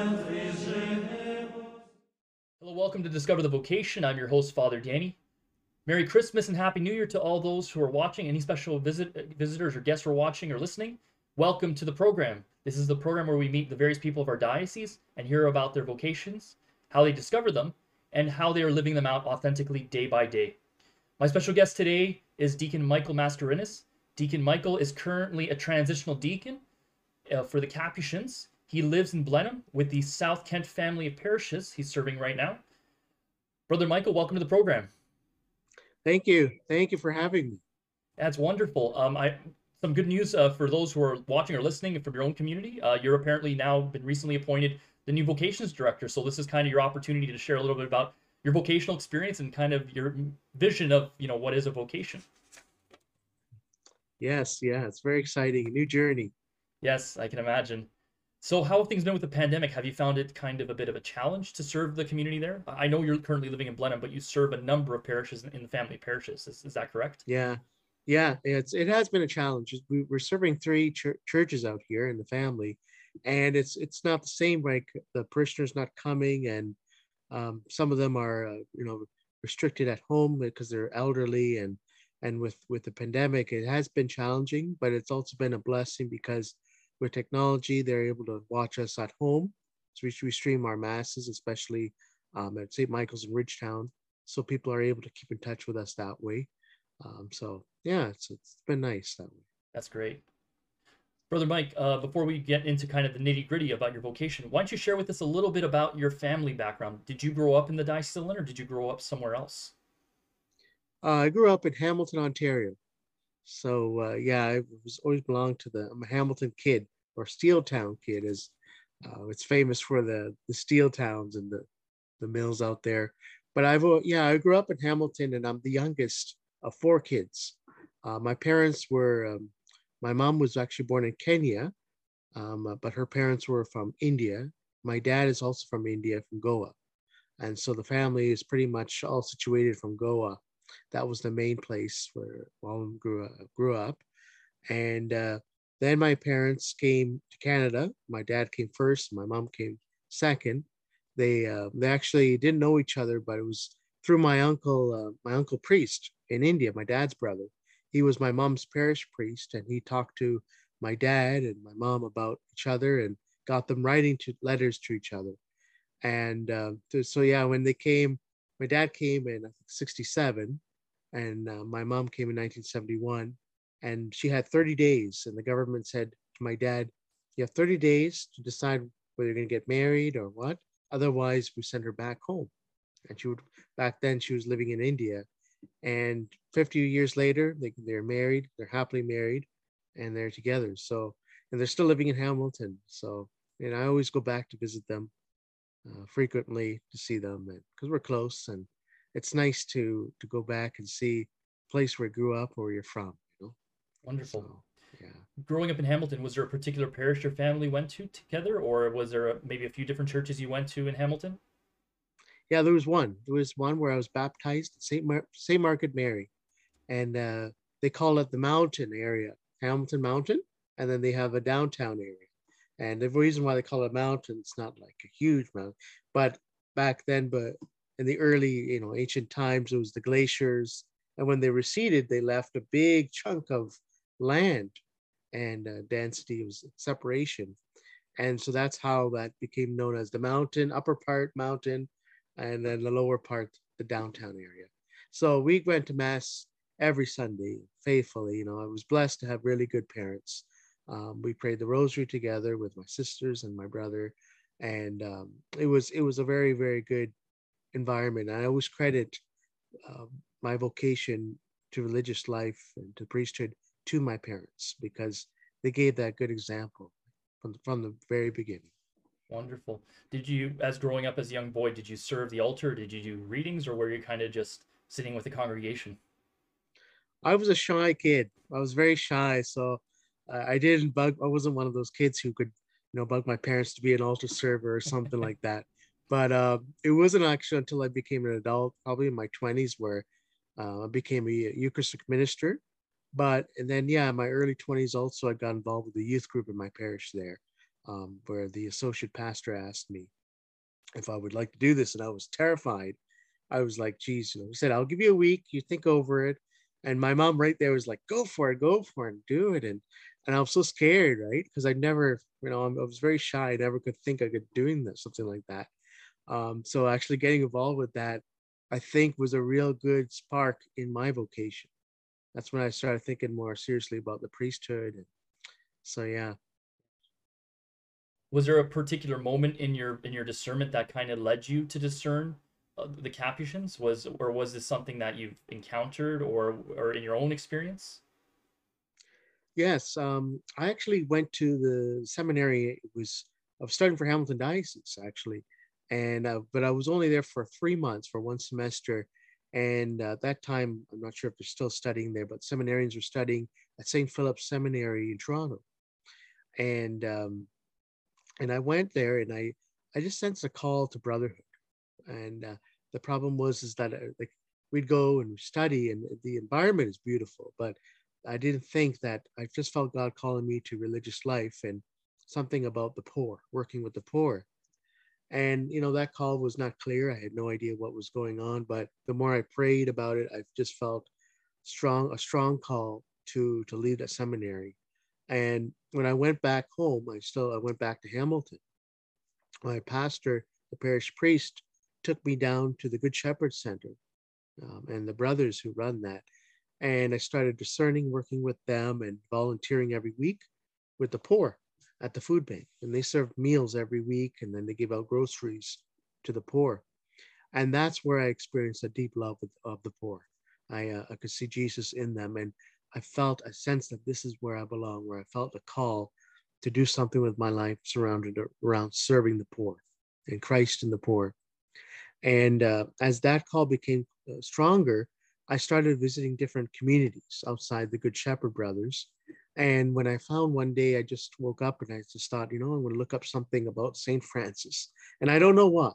Hello, welcome to Discover the Vocation. I'm your host, Father Danny. Merry Christmas and Happy New Year to all those who are watching. Any special visit, visitors or guests who are watching or listening, welcome to the program. This is the program where we meet the various people of our diocese and hear about their vocations, how they discover them, and how they are living them out authentically day by day. My special guest today is Deacon Michael Mascarenhas. Deacon Michael is currently a transitional deacon uh, for the Capuchins. He lives in Blenheim with the South Kent family of parishes he's serving right now. Brother Michael, welcome to the program. Thank you. Thank you for having me. That's wonderful. Um, I some good news uh, for those who are watching or listening from your own community. Uh, you're apparently now been recently appointed the new vocations director. So this is kind of your opportunity to share a little bit about your vocational experience and kind of your vision of you know what is a vocation. Yes, yeah, it's very exciting. A new journey. Yes, I can imagine. So how have things been with the pandemic? Have you found it kind of a bit of a challenge to serve the community there? I know you're currently living in Blenheim, but you serve a number of parishes in the family parishes. Is, is that correct? Yeah, yeah, it's it has been a challenge. We, are serving three ch- churches out here in the family, and it's it's not the same. Like the parishioners not coming, and um, some of them are uh, you know restricted at home because they're elderly, and and with with the pandemic, it has been challenging. But it's also been a blessing because with technology, they're able to watch us at home. So we, we stream our masses, especially um, at St. Michael's in Ridgetown. So people are able to keep in touch with us that way. Um, so yeah, it's, it's been nice that way. That's great. Brother Mike, uh, before we get into kind of the nitty gritty about your vocation, why don't you share with us a little bit about your family background? Did you grow up in the Diocese or did you grow up somewhere else? Uh, I grew up in Hamilton, Ontario. So uh, yeah, I was always belonged to the I'm a Hamilton kid or Steel Town kid, as uh, it's famous for the the steel towns and the the mills out there. But I've yeah, I grew up in Hamilton, and I'm the youngest of four kids. Uh, my parents were um, my mom was actually born in Kenya, um, uh, but her parents were from India. My dad is also from India, from Goa, and so the family is pretty much all situated from Goa that was the main place where Wallen grew up, grew up. And uh, then my parents came to Canada. My dad came first. My mom came second. They uh, they actually didn't know each other, but it was through my uncle, uh, my uncle priest in India, my dad's brother. He was my mom's parish priest, and he talked to my dad and my mom about each other and got them writing to letters to each other. And uh, so yeah, when they came my dad came in 67 and uh, my mom came in 1971 and she had 30 days and the government said to my dad you have 30 days to decide whether you're going to get married or what. Otherwise we send her back home. And she would back then she was living in india and 50 years later they, they're married they're happily married and they're together. So and they're still living in hamilton. So and i always go back to visit them uh, frequently to see them because we're close and it's nice to to go back and see place where you grew up or you're from you know? Wonderful. So, yeah. Growing up in hamilton was there a particular parish your family went to together or was there a, maybe a few different churches you went to in hamilton? Yeah there was one. There was one where i was baptized at st Mar- st margaret mary. And uh, they call it the mountain area hamilton mountain and then they have a downtown area and the reason why they call it a mountain, it's not like a huge mountain, but back then, but in the early, you know, ancient times, it was the glaciers. And when they receded, they left a big chunk of land and uh, density was separation. And so that's how that became known as the mountain, upper part mountain, and then the lower part, the downtown area. So we went to mass every Sunday faithfully. You know, I was blessed to have really good parents um, we prayed the rosary together with my sisters and my brother, and um, it was it was a very very good environment. I always credit uh, my vocation to religious life and to priesthood to my parents because they gave that good example from from the very beginning. Wonderful. Did you, as growing up as a young boy, did you serve the altar? Did you do readings, or were you kind of just sitting with the congregation? I was a shy kid. I was very shy, so I didn't bug. I wasn't one of those kids who could, you know, bug my parents to be an altar server or something like that. But uh, it wasn't actually until I became an adult, probably in my twenties, where uh, I became a Eucharistic minister. But and then yeah, in my early twenties also, I got involved with the youth group in my parish there. um, where the associate pastor asked me if I would like to do this, and I was terrified. I was like, geez, you know, he said, I'll give you a week, you think over it. And my mom right there was like, go for it, go for it, do it. And and I was so scared, right? Because I never, you know, I was very shy. I never could think I could doing this, something like that. Um, so actually getting involved with that, I think was a real good spark in my vocation. That's when I started thinking more seriously about the priesthood. And so yeah. Was there a particular moment in your in your discernment that kind of led you to discern uh, the Capuchins? Was or was this something that you've encountered or or in your own experience? Yes, um, I actually went to the seminary. It was I was studying for Hamilton Diocese actually, and uh, but I was only there for three months for one semester, and uh, that time I'm not sure if they're still studying there, but seminarians were studying at St. Philip's Seminary in Toronto, and um, and I went there and I I just sensed a call to brotherhood, and uh, the problem was is that uh, like we'd go and study and the environment is beautiful, but I didn't think that I just felt God calling me to religious life and something about the poor, working with the poor. And you know that call was not clear. I had no idea what was going on, but the more I prayed about it, I just felt strong a strong call to to lead a seminary. And when I went back home, I still I went back to Hamilton. My pastor, the parish priest, took me down to the Good Shepherd Center, um, and the brothers who run that and I started discerning, working with them, and volunteering every week with the poor at the food bank. And they served meals every week, and then they give out groceries to the poor. And that's where I experienced a deep love of, of the poor. I, uh, I could see Jesus in them, and I felt a sense that this is where I belong, where I felt a call to do something with my life surrounded around serving the poor and Christ in the poor. And uh, as that call became uh, stronger, I started visiting different communities outside the Good Shepherd Brothers. And when I found one day, I just woke up and I just thought, you know, I'm going to look up something about St. Francis. And I don't know why.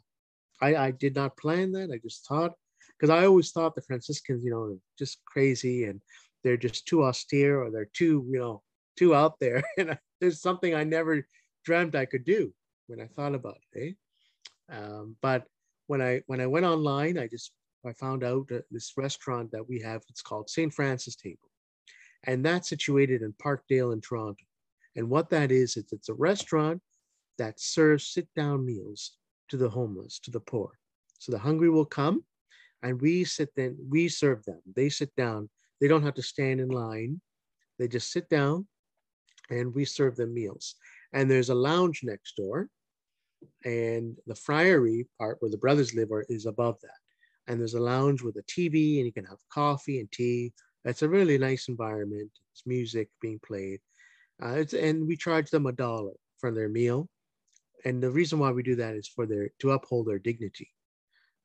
I, I did not plan that. I just thought, because I always thought the Franciscans, you know, just crazy and they're just too austere or they're too, you know, too out there. And there's something I never dreamt I could do when I thought about it. Eh? Um, but when I when I went online, I just I found out this restaurant that we have, it's called St. Francis Table. And that's situated in Parkdale in Toronto. And what that is, it's, it's a restaurant that serves sit down meals to the homeless, to the poor. So the hungry will come and we sit then, we serve them. They sit down. They don't have to stand in line. They just sit down and we serve them meals. And there's a lounge next door. And the friary part where the brothers live are, is above that and there's a lounge with a TV and you can have coffee and tea. It's a really nice environment. It's music being played. Uh, it's, and we charge them a dollar for their meal. And the reason why we do that is for their to uphold their dignity.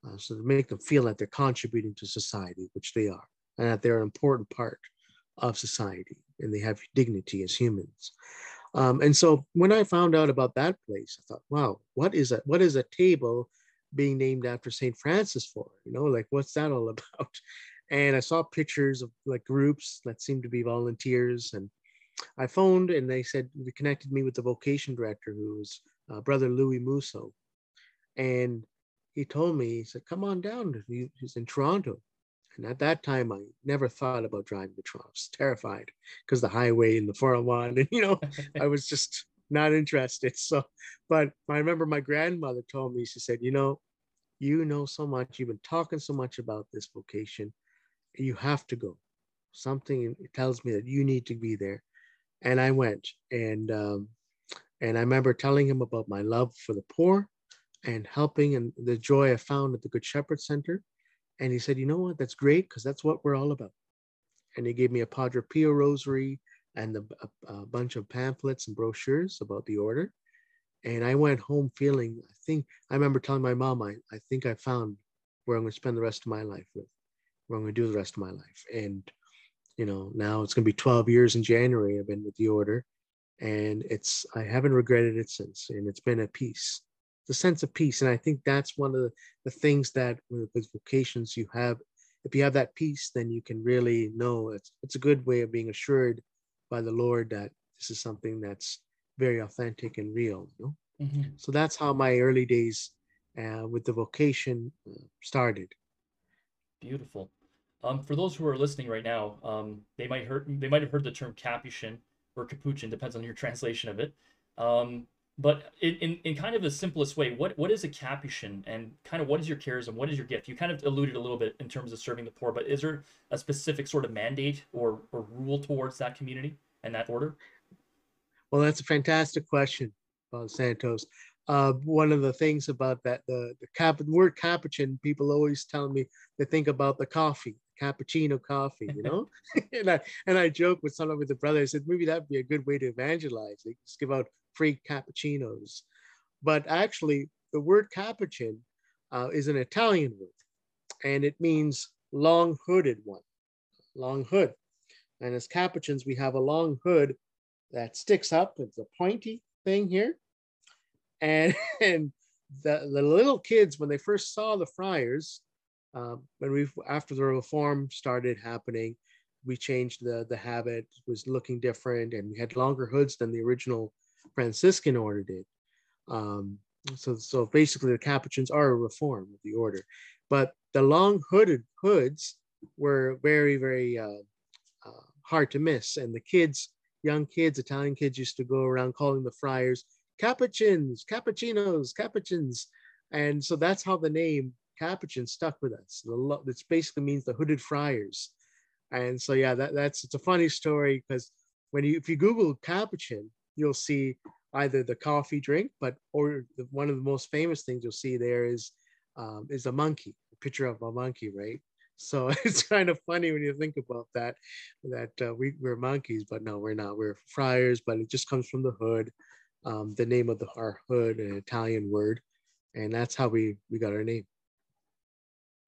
Uh, so to make them feel that they're contributing to society, which they are, and that they're an important part of society and they have dignity as humans. Um, and so when I found out about that place, I thought, wow, what is a what is a table being named after St. Francis for? You know, like what's that all about? And I saw pictures of like groups that seemed to be volunteers. And I phoned and they said, they connected me with the vocation director, who was uh, Brother Louis Musso. And he told me, he said, come on down. He's in Toronto. And at that time, I never thought about driving to Toronto. I was terrified because the highway and the 401. And, you know, I was just not interested. So, but I remember my grandmother told me, she said, you know, you know so much, you've been talking so much about this vocation, you have to go. Something tells me that you need to be there. And I went and um, and I remember telling him about my love for the poor and helping and the joy I found at the Good Shepherd Center. And he said, you know what, that's great because that's what we're all about. And he gave me a Padre Pio rosary and a, a, bunch of pamphlets and brochures about the order. And I went home feeling, I think, I remember telling my mom, I, I think I found where I'm going to spend the rest of my life with, where I'm going to do the rest of my life. And, you know, now it's going to be 12 years in January I've been with the order. And it's, I haven't regretted it since. And it's been a peace, the sense of peace. And I think that's one of the, the things that with, with vocations you have, if you have that peace, then you can really know it's, it's a good way of being assured by the Lord that this is something that's very authentic and real. You know? hmm So that's how my early days uh, with the vocation uh, started. Beautiful. Um, for those who are listening right now, um, they might heard they might have heard the term Capuchin or Capuchin, depends on your translation of it. Um, but in, in, in kind of the simplest way, what what is a Capuchin and kind of what is your charism? What is your gift? You kind of alluded a little bit in terms of serving the poor, but is there a specific sort of mandate or, or rule towards that community and that order? Well, that's a fantastic question, uh, Santos. Uh, one of the things about that, the, the, cap, word capuchin, people always tell me they think about the coffee, cappuccino coffee, you know? and, I, and I joke with some of the brothers, I said, maybe that'd be a good way to evangelize. They just give out free cappuccinos. But actually, the word capuchin uh, is an Italian word, and it means long hooded one, long hood. And as capuchins, we have a long hood that sticks up. It's a pointy thing here. And, and the, the little kids, when they first saw the friars, um, when we after the reform started happening, we changed the the habit was looking different, and we had longer hoods than the original Franciscan order did. Um, so so basically, the Capuchins are a reform of the order, but the long hooded hoods were very very uh, uh, hard to miss, and the kids young kids, Italian kids used to go around calling the friars Capuchins, Cappuccinos, Capuchins. And so that's how the name Capuchin stuck with us. It basically means the hooded friars. And so, yeah, that, that's, it's a funny story because when you, if you Google Capuchin, you'll see either the coffee drink, but, or the, one of the most famous things you'll see there is, um, is a monkey, a picture of a monkey, right? So it's kind of funny when you think about that, that uh, we, we're monkeys, but no, we're not. We're friars, but it just comes from the hood, um, the name of the, our hood, an Italian word. And that's how we, we got our name.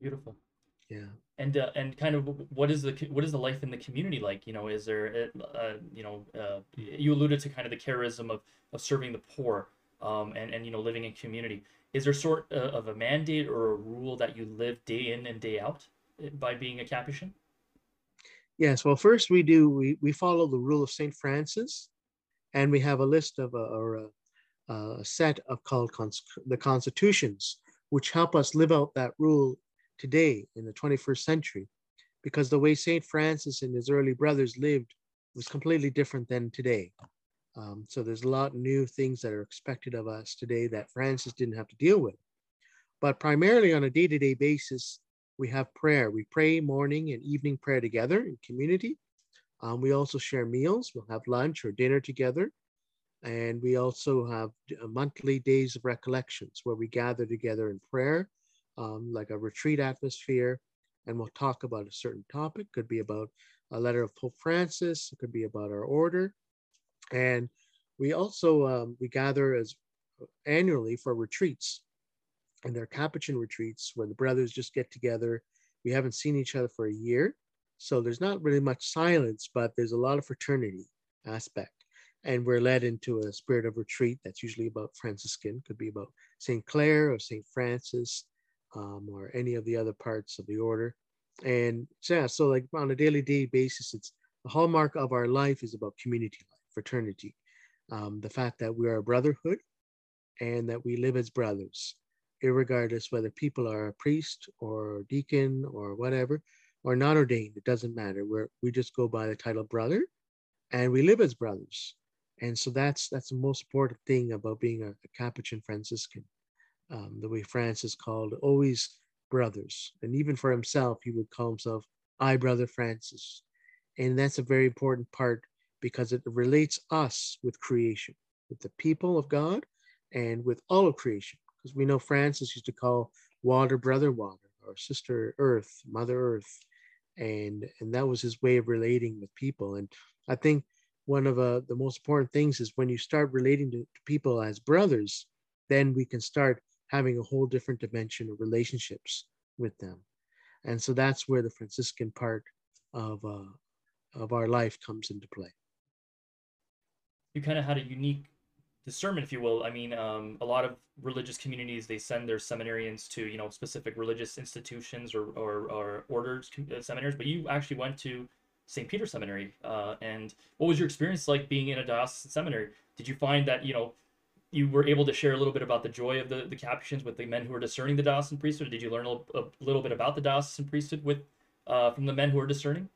Beautiful. Yeah. And uh, and kind of what is the what is the life in the community like? You know, is there uh, you know uh, you alluded to kind of the charism of of serving the poor um, and and you know living in community. Is there sort of a mandate or a rule that you live day in and day out eh, by being a Capuchin? Yes. Well, first we do we we follow the rule of Saint Francis, and we have a list of or a, a set of called cons- the constitutions, which help us live out that rule today in the 21st century because the way St. Francis and his early brothers lived was completely different than today. Um, so there's a lot of new things that are expected of us today that Francis didn't have to deal with. But primarily on a day to day basis, we have prayer. We pray morning and evening prayer together in community. Um, we also share meals. We'll have lunch or dinner together. And we also have monthly days of recollections where we gather together in prayer um, like a retreat atmosphere, and we'll talk about a certain topic. Could be about a letter of Pope Francis. It could be about our order, and we also um, we gather as annually for retreats, and they're Capuchin retreats where the brothers just get together. We haven't seen each other for a year, so there's not really much silence, but there's a lot of fraternity aspect. And we're led into a spirit of retreat that's usually about Franciscan, could be about St. Clare or St. Francis, um, or any of the other parts of the order. And yeah, so like on a daily day basis, it's the hallmark of our life is about community life, fraternity, um, the fact that we are a brotherhood and that we live as brothers, regardless whether people are a priest or deacon or whatever, or not ordained. It doesn't matter. We're, we just go by the title brother and we live as brothers. And so that's that's the most important thing about being a, a Capuchin Franciscan um, the way Francis called always brothers. And even for himself, he would call himself I, Brother Francis. And that's a very important part because it relates us with creation, with the people of God and with all of creation. Because we know Francis used to call water brother water or sister earth, mother earth. And, and that was his way of relating with people. And I think one of uh, the most important things is when you start relating to, to people as brothers, then we can start having a whole different dimension of relationships with them. And so that's where the Franciscan part of, uh, of our life comes into play. You kind of had a unique discernment, if you will. I mean, um, a lot of religious communities they send their seminarians to you know specific religious institutions or or, or orders uh, seminaries, but you actually went to St. Peter Seminary. Uh, and what was your experience like being in a diocesan seminary? Did you find that you know you were able to share a little bit about the joy of the, the Capuchins with the men who are discerning the diocesan priesthood? Did you learn a, a little bit about the diocesan priesthood with uh, from the men who are discerning?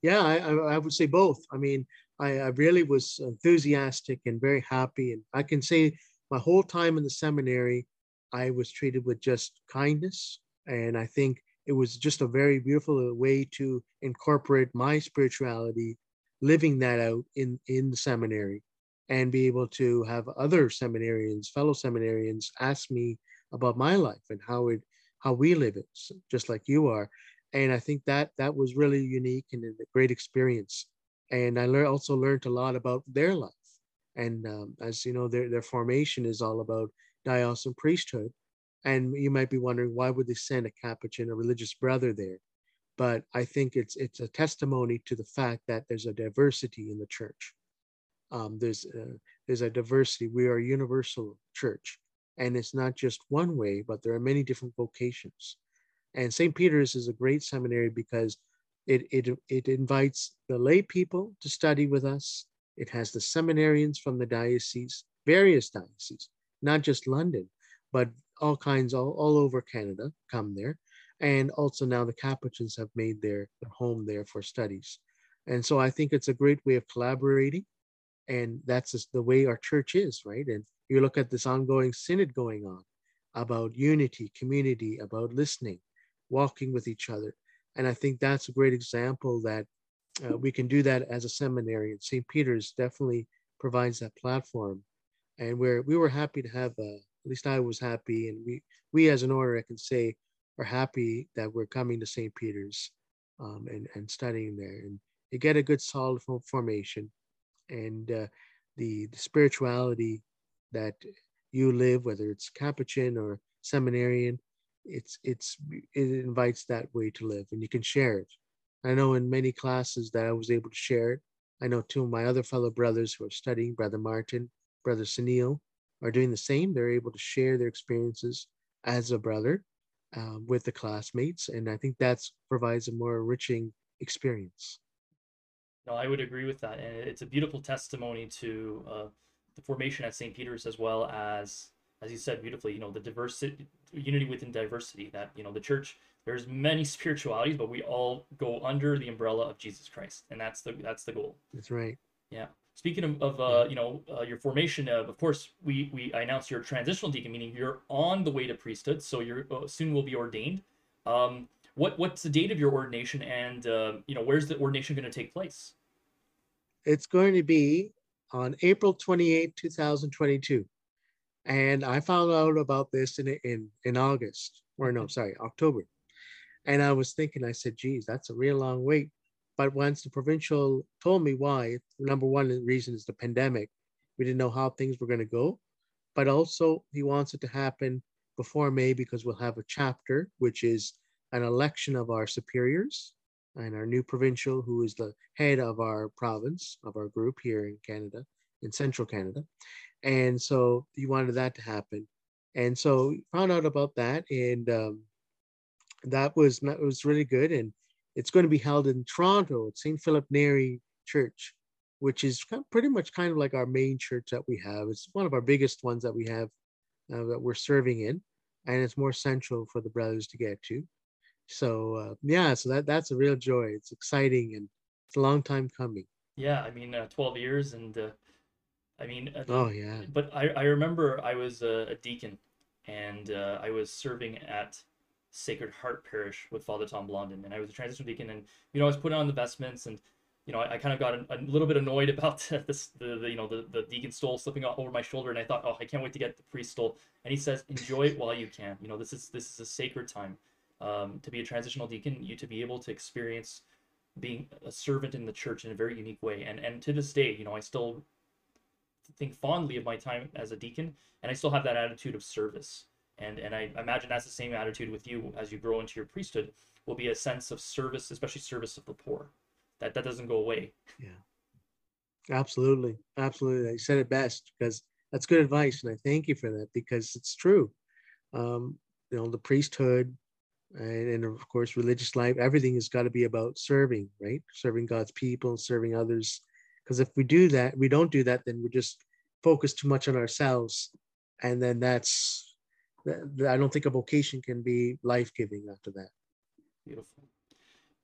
Yeah, I, I would say both. I mean, I, I really was enthusiastic and very happy. And I can say my whole time in the seminary, I was treated with just kindness. And I think it was just a very beautiful way to incorporate my spirituality, living that out in, in the seminary and be able to have other seminarians, fellow seminarians, ask me about my life and how it how we live it, just like you are. And I think that that was really unique and a great experience. And I also learned a lot about their life. And um, as you know, their their formation is all about diocesan priesthood. And you might be wondering why would they send a Capuchin, a religious brother, there? But I think it's it's a testimony to the fact that there's a diversity in the church um, there's uh, there's a diversity. We are a universal church, and it's not just one way, but there are many different vocations. And St. Peter's is a great seminary because it it it invites the lay people to study with us. It has the seminarians from the diocese, various dioceses, not just London, but all kinds all, all over Canada come there. And also now the Capuchins have made their, their home there for studies. And so I think it's a great way of collaborating and that's just the way our church is right? And you look at this ongoing synod going on about unity community about listening walking with each other. And i think that's a great example that uh, we can do that as a seminary. And st peter's definitely provides that platform. And we're we were happy to have uh, at least i was happy. And we we as an order i can say are happy that we're coming to st peter's um, and and studying there. And you get a good solid formation and uh, the, the spirituality that you live, whether it's Capuchin or seminarian, it's it's it invites that way to live, and you can share it. I know in many classes that I was able to share it. I know two of my other fellow brothers who are studying, Brother Martin, Brother Sunil, are doing the same. They're able to share their experiences as a brother um, with the classmates, and I think that provides a more enriching experience. No, I would agree with that, and it's a beautiful testimony to uh, the formation at St. Peter's, as well as, as you said beautifully, you know, the diversity, unity within diversity. That you know, the church, there's many spiritualities, but we all go under the umbrella of Jesus Christ, and that's the that's the goal. That's right. Yeah. Speaking of, of uh, you know, uh, your formation, of, of course, we we I announced you're transitional deacon, meaning you're on the way to priesthood, so you're uh, soon will be ordained. Um, what what's the date of your ordination, and uh, you know, where's the ordination going to take place? It's going to be on April 28, 2022. And I found out about this in, in, in August, or no, sorry, October. And I was thinking, I said, geez, that's a real long wait. But once the provincial told me why, number one reason is the pandemic. We didn't know how things were going to go. But also, he wants it to happen before May because we'll have a chapter, which is an election of our superiors and our new provincial, who is the head of our province, of our group here in Canada, in central Canada. And so he wanted that to happen. And so found out about that. And um, that was that was really good. And it's going to be held in Toronto at St. Philip Neri Church, which is pretty much kind of like our main church that we have. It's one of our biggest ones that we have uh, that we're serving in. And it's more central for the brothers to get to. So uh, yeah, so that that's a real joy. It's exciting and it's a long time coming. Yeah, I mean, uh, twelve years, and uh, I mean, uh, oh yeah. But I I remember I was a, a deacon, and uh, I was serving at Sacred Heart Parish with Father Tom Blondin, and I was a transition deacon, and you know I was putting on the vestments, and you know I, I kind of got a, a, little bit annoyed about this the, the you know the, the deacon stole slipping over my shoulder, and I thought, oh, I can't wait to get the priest stole, and he says, enjoy it while you can. You know, this is this is a sacred time um, to be a transitional deacon, you to be able to experience being a servant in the church in a very unique way. And and to this day, you know, I still think fondly of my time as a deacon, and I still have that attitude of service. And and I imagine that's the same attitude with you as you grow into your priesthood. Will be a sense of service, especially service of the poor. That that doesn't go away. Yeah, absolutely, absolutely. You said it best because that's good advice, and I thank you for that because it's true. Um, you know, the priesthood and, and of course religious life everything has got to be about serving right? Serving god's people serving others because if we do that we don't do that then we're just focused too much on ourselves and then that's i don't think a vocation can be life-giving after that. Beautiful.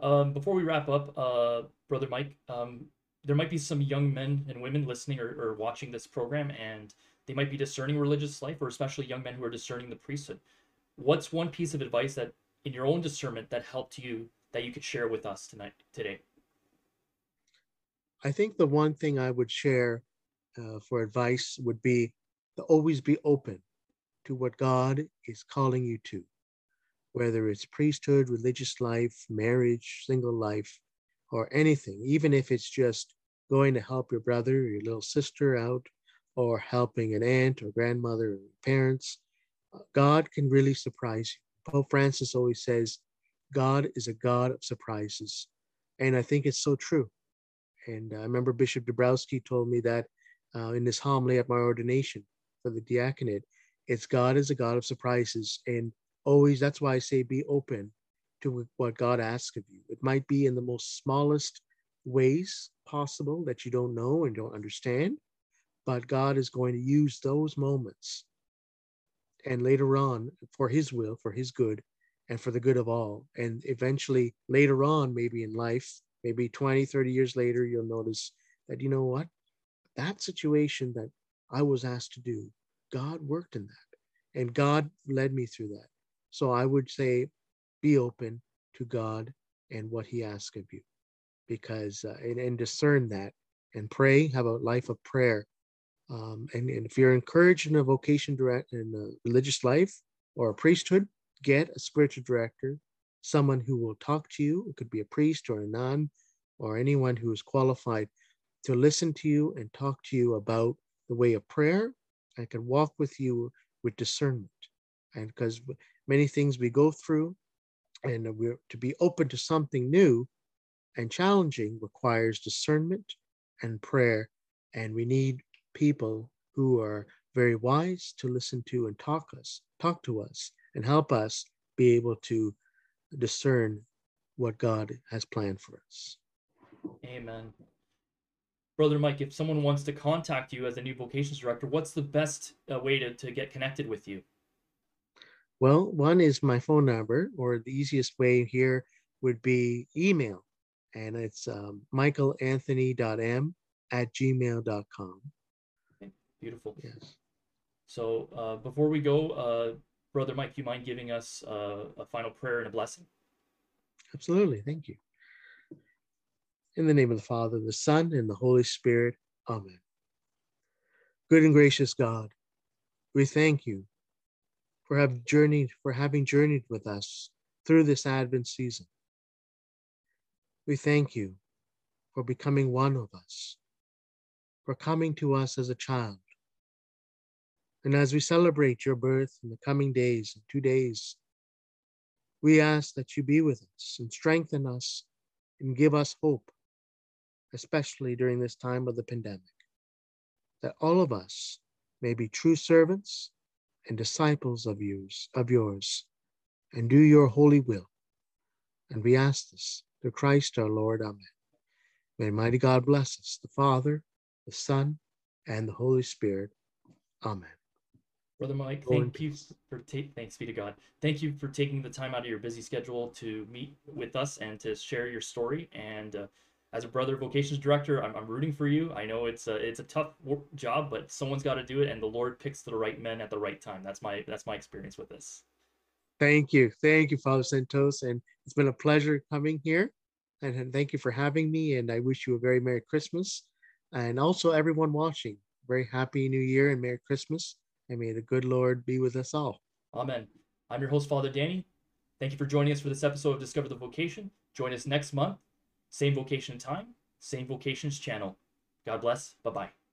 Um, before we wrap up uh, brother mike um, there might be some young men and women listening or, or watching this program and they might be discerning religious life or especially young men who are discerning the priesthood. What's one piece of advice that in your own discernment that helped you that you could share with us tonight today? I think the one thing I would share uh, for advice would be to always be open to what God is calling you to, whether it's priesthood, religious life, marriage, single life, or anything, even if it's just going to help your brother or your little sister out, or helping an aunt or grandmother or parents. Uh, God can really surprise you. Pope Francis always says, God is a God of surprises. And I think it's so true. And I remember Bishop Dabrowski told me that uh, in his homily at my ordination for the diaconate. It's God is a God of surprises. And always, that's why I say be open to what God asks of you. It might be in the most smallest ways possible that you don't know and don't understand, but God is going to use those moments and later on for his will, for his good, and for the good of all. And eventually, later on, maybe in life, maybe 20, 30 years later, you'll notice that, you know what? That situation that I was asked to do, God worked in that. And God led me through that. So I would say, be open to God and what he asks of you because uh, and, and discern that and pray have a life of prayer um, and, and, if you're encouraged in a vocation direct in a religious life or a priesthood, get a spiritual director, someone who will talk to you. It could be a priest or a nun or anyone who is qualified to listen to you and talk to you about the way of prayer and can walk with you with discernment. And because many things we go through and we're to be open to something new and challenging requires discernment and prayer. And we need people who are very wise to listen to and talk us, talk to us, and help us be able to discern what God has planned for us. Amen. Brother Mike, if someone wants to contact you as a new vocations director, what's the best uh, way to, to get connected with you? Well, one is my phone number, or the easiest way here would be email, and it's um, michaelanthony.m at gmail.com. Beautiful. Yes. So uh, before we go, uh, Brother Mike, you mind giving us uh, a final prayer and a blessing? Absolutely. Thank you. In the name of the Father, the Son, and the Holy Spirit. Amen. Good and gracious God, we thank you for having journeyed, for having journeyed with us through this Advent season. We thank you for becoming one of us, for coming to us as a child, and as we celebrate your birth in the coming days and two days, we ask that you be with us and strengthen us and give us hope, especially during this time of the pandemic, that all of us may be true servants and disciples of yours, of yours, and do your holy will. And we ask this through Christ our Lord. Amen. May mighty God bless us, the Father, the Son, and the Holy Spirit. Amen. Brother Mike, thank you for ta- thanks be to God. Thank you for taking the time out of your busy schedule to meet with us and to share your story. And uh, as a brother vocations director, I'm, I'm rooting for you. I know it's a it's a tough job, but someone's got to do it, and the Lord picks the right men at the right time. That's my that's my experience with this. Thank you, thank you, Father Santos, and it's been a pleasure coming here, and, and thank you for having me. And I wish you a very merry Christmas, and also everyone watching, very happy New Year and Merry Christmas and may the good Lord be with us all. Amen. I'm your host, Father Danny. Thank you for joining us for this episode of Discover the Vocation. Join us next month, same vocation time, same vocations channel. God bless. Bye bye.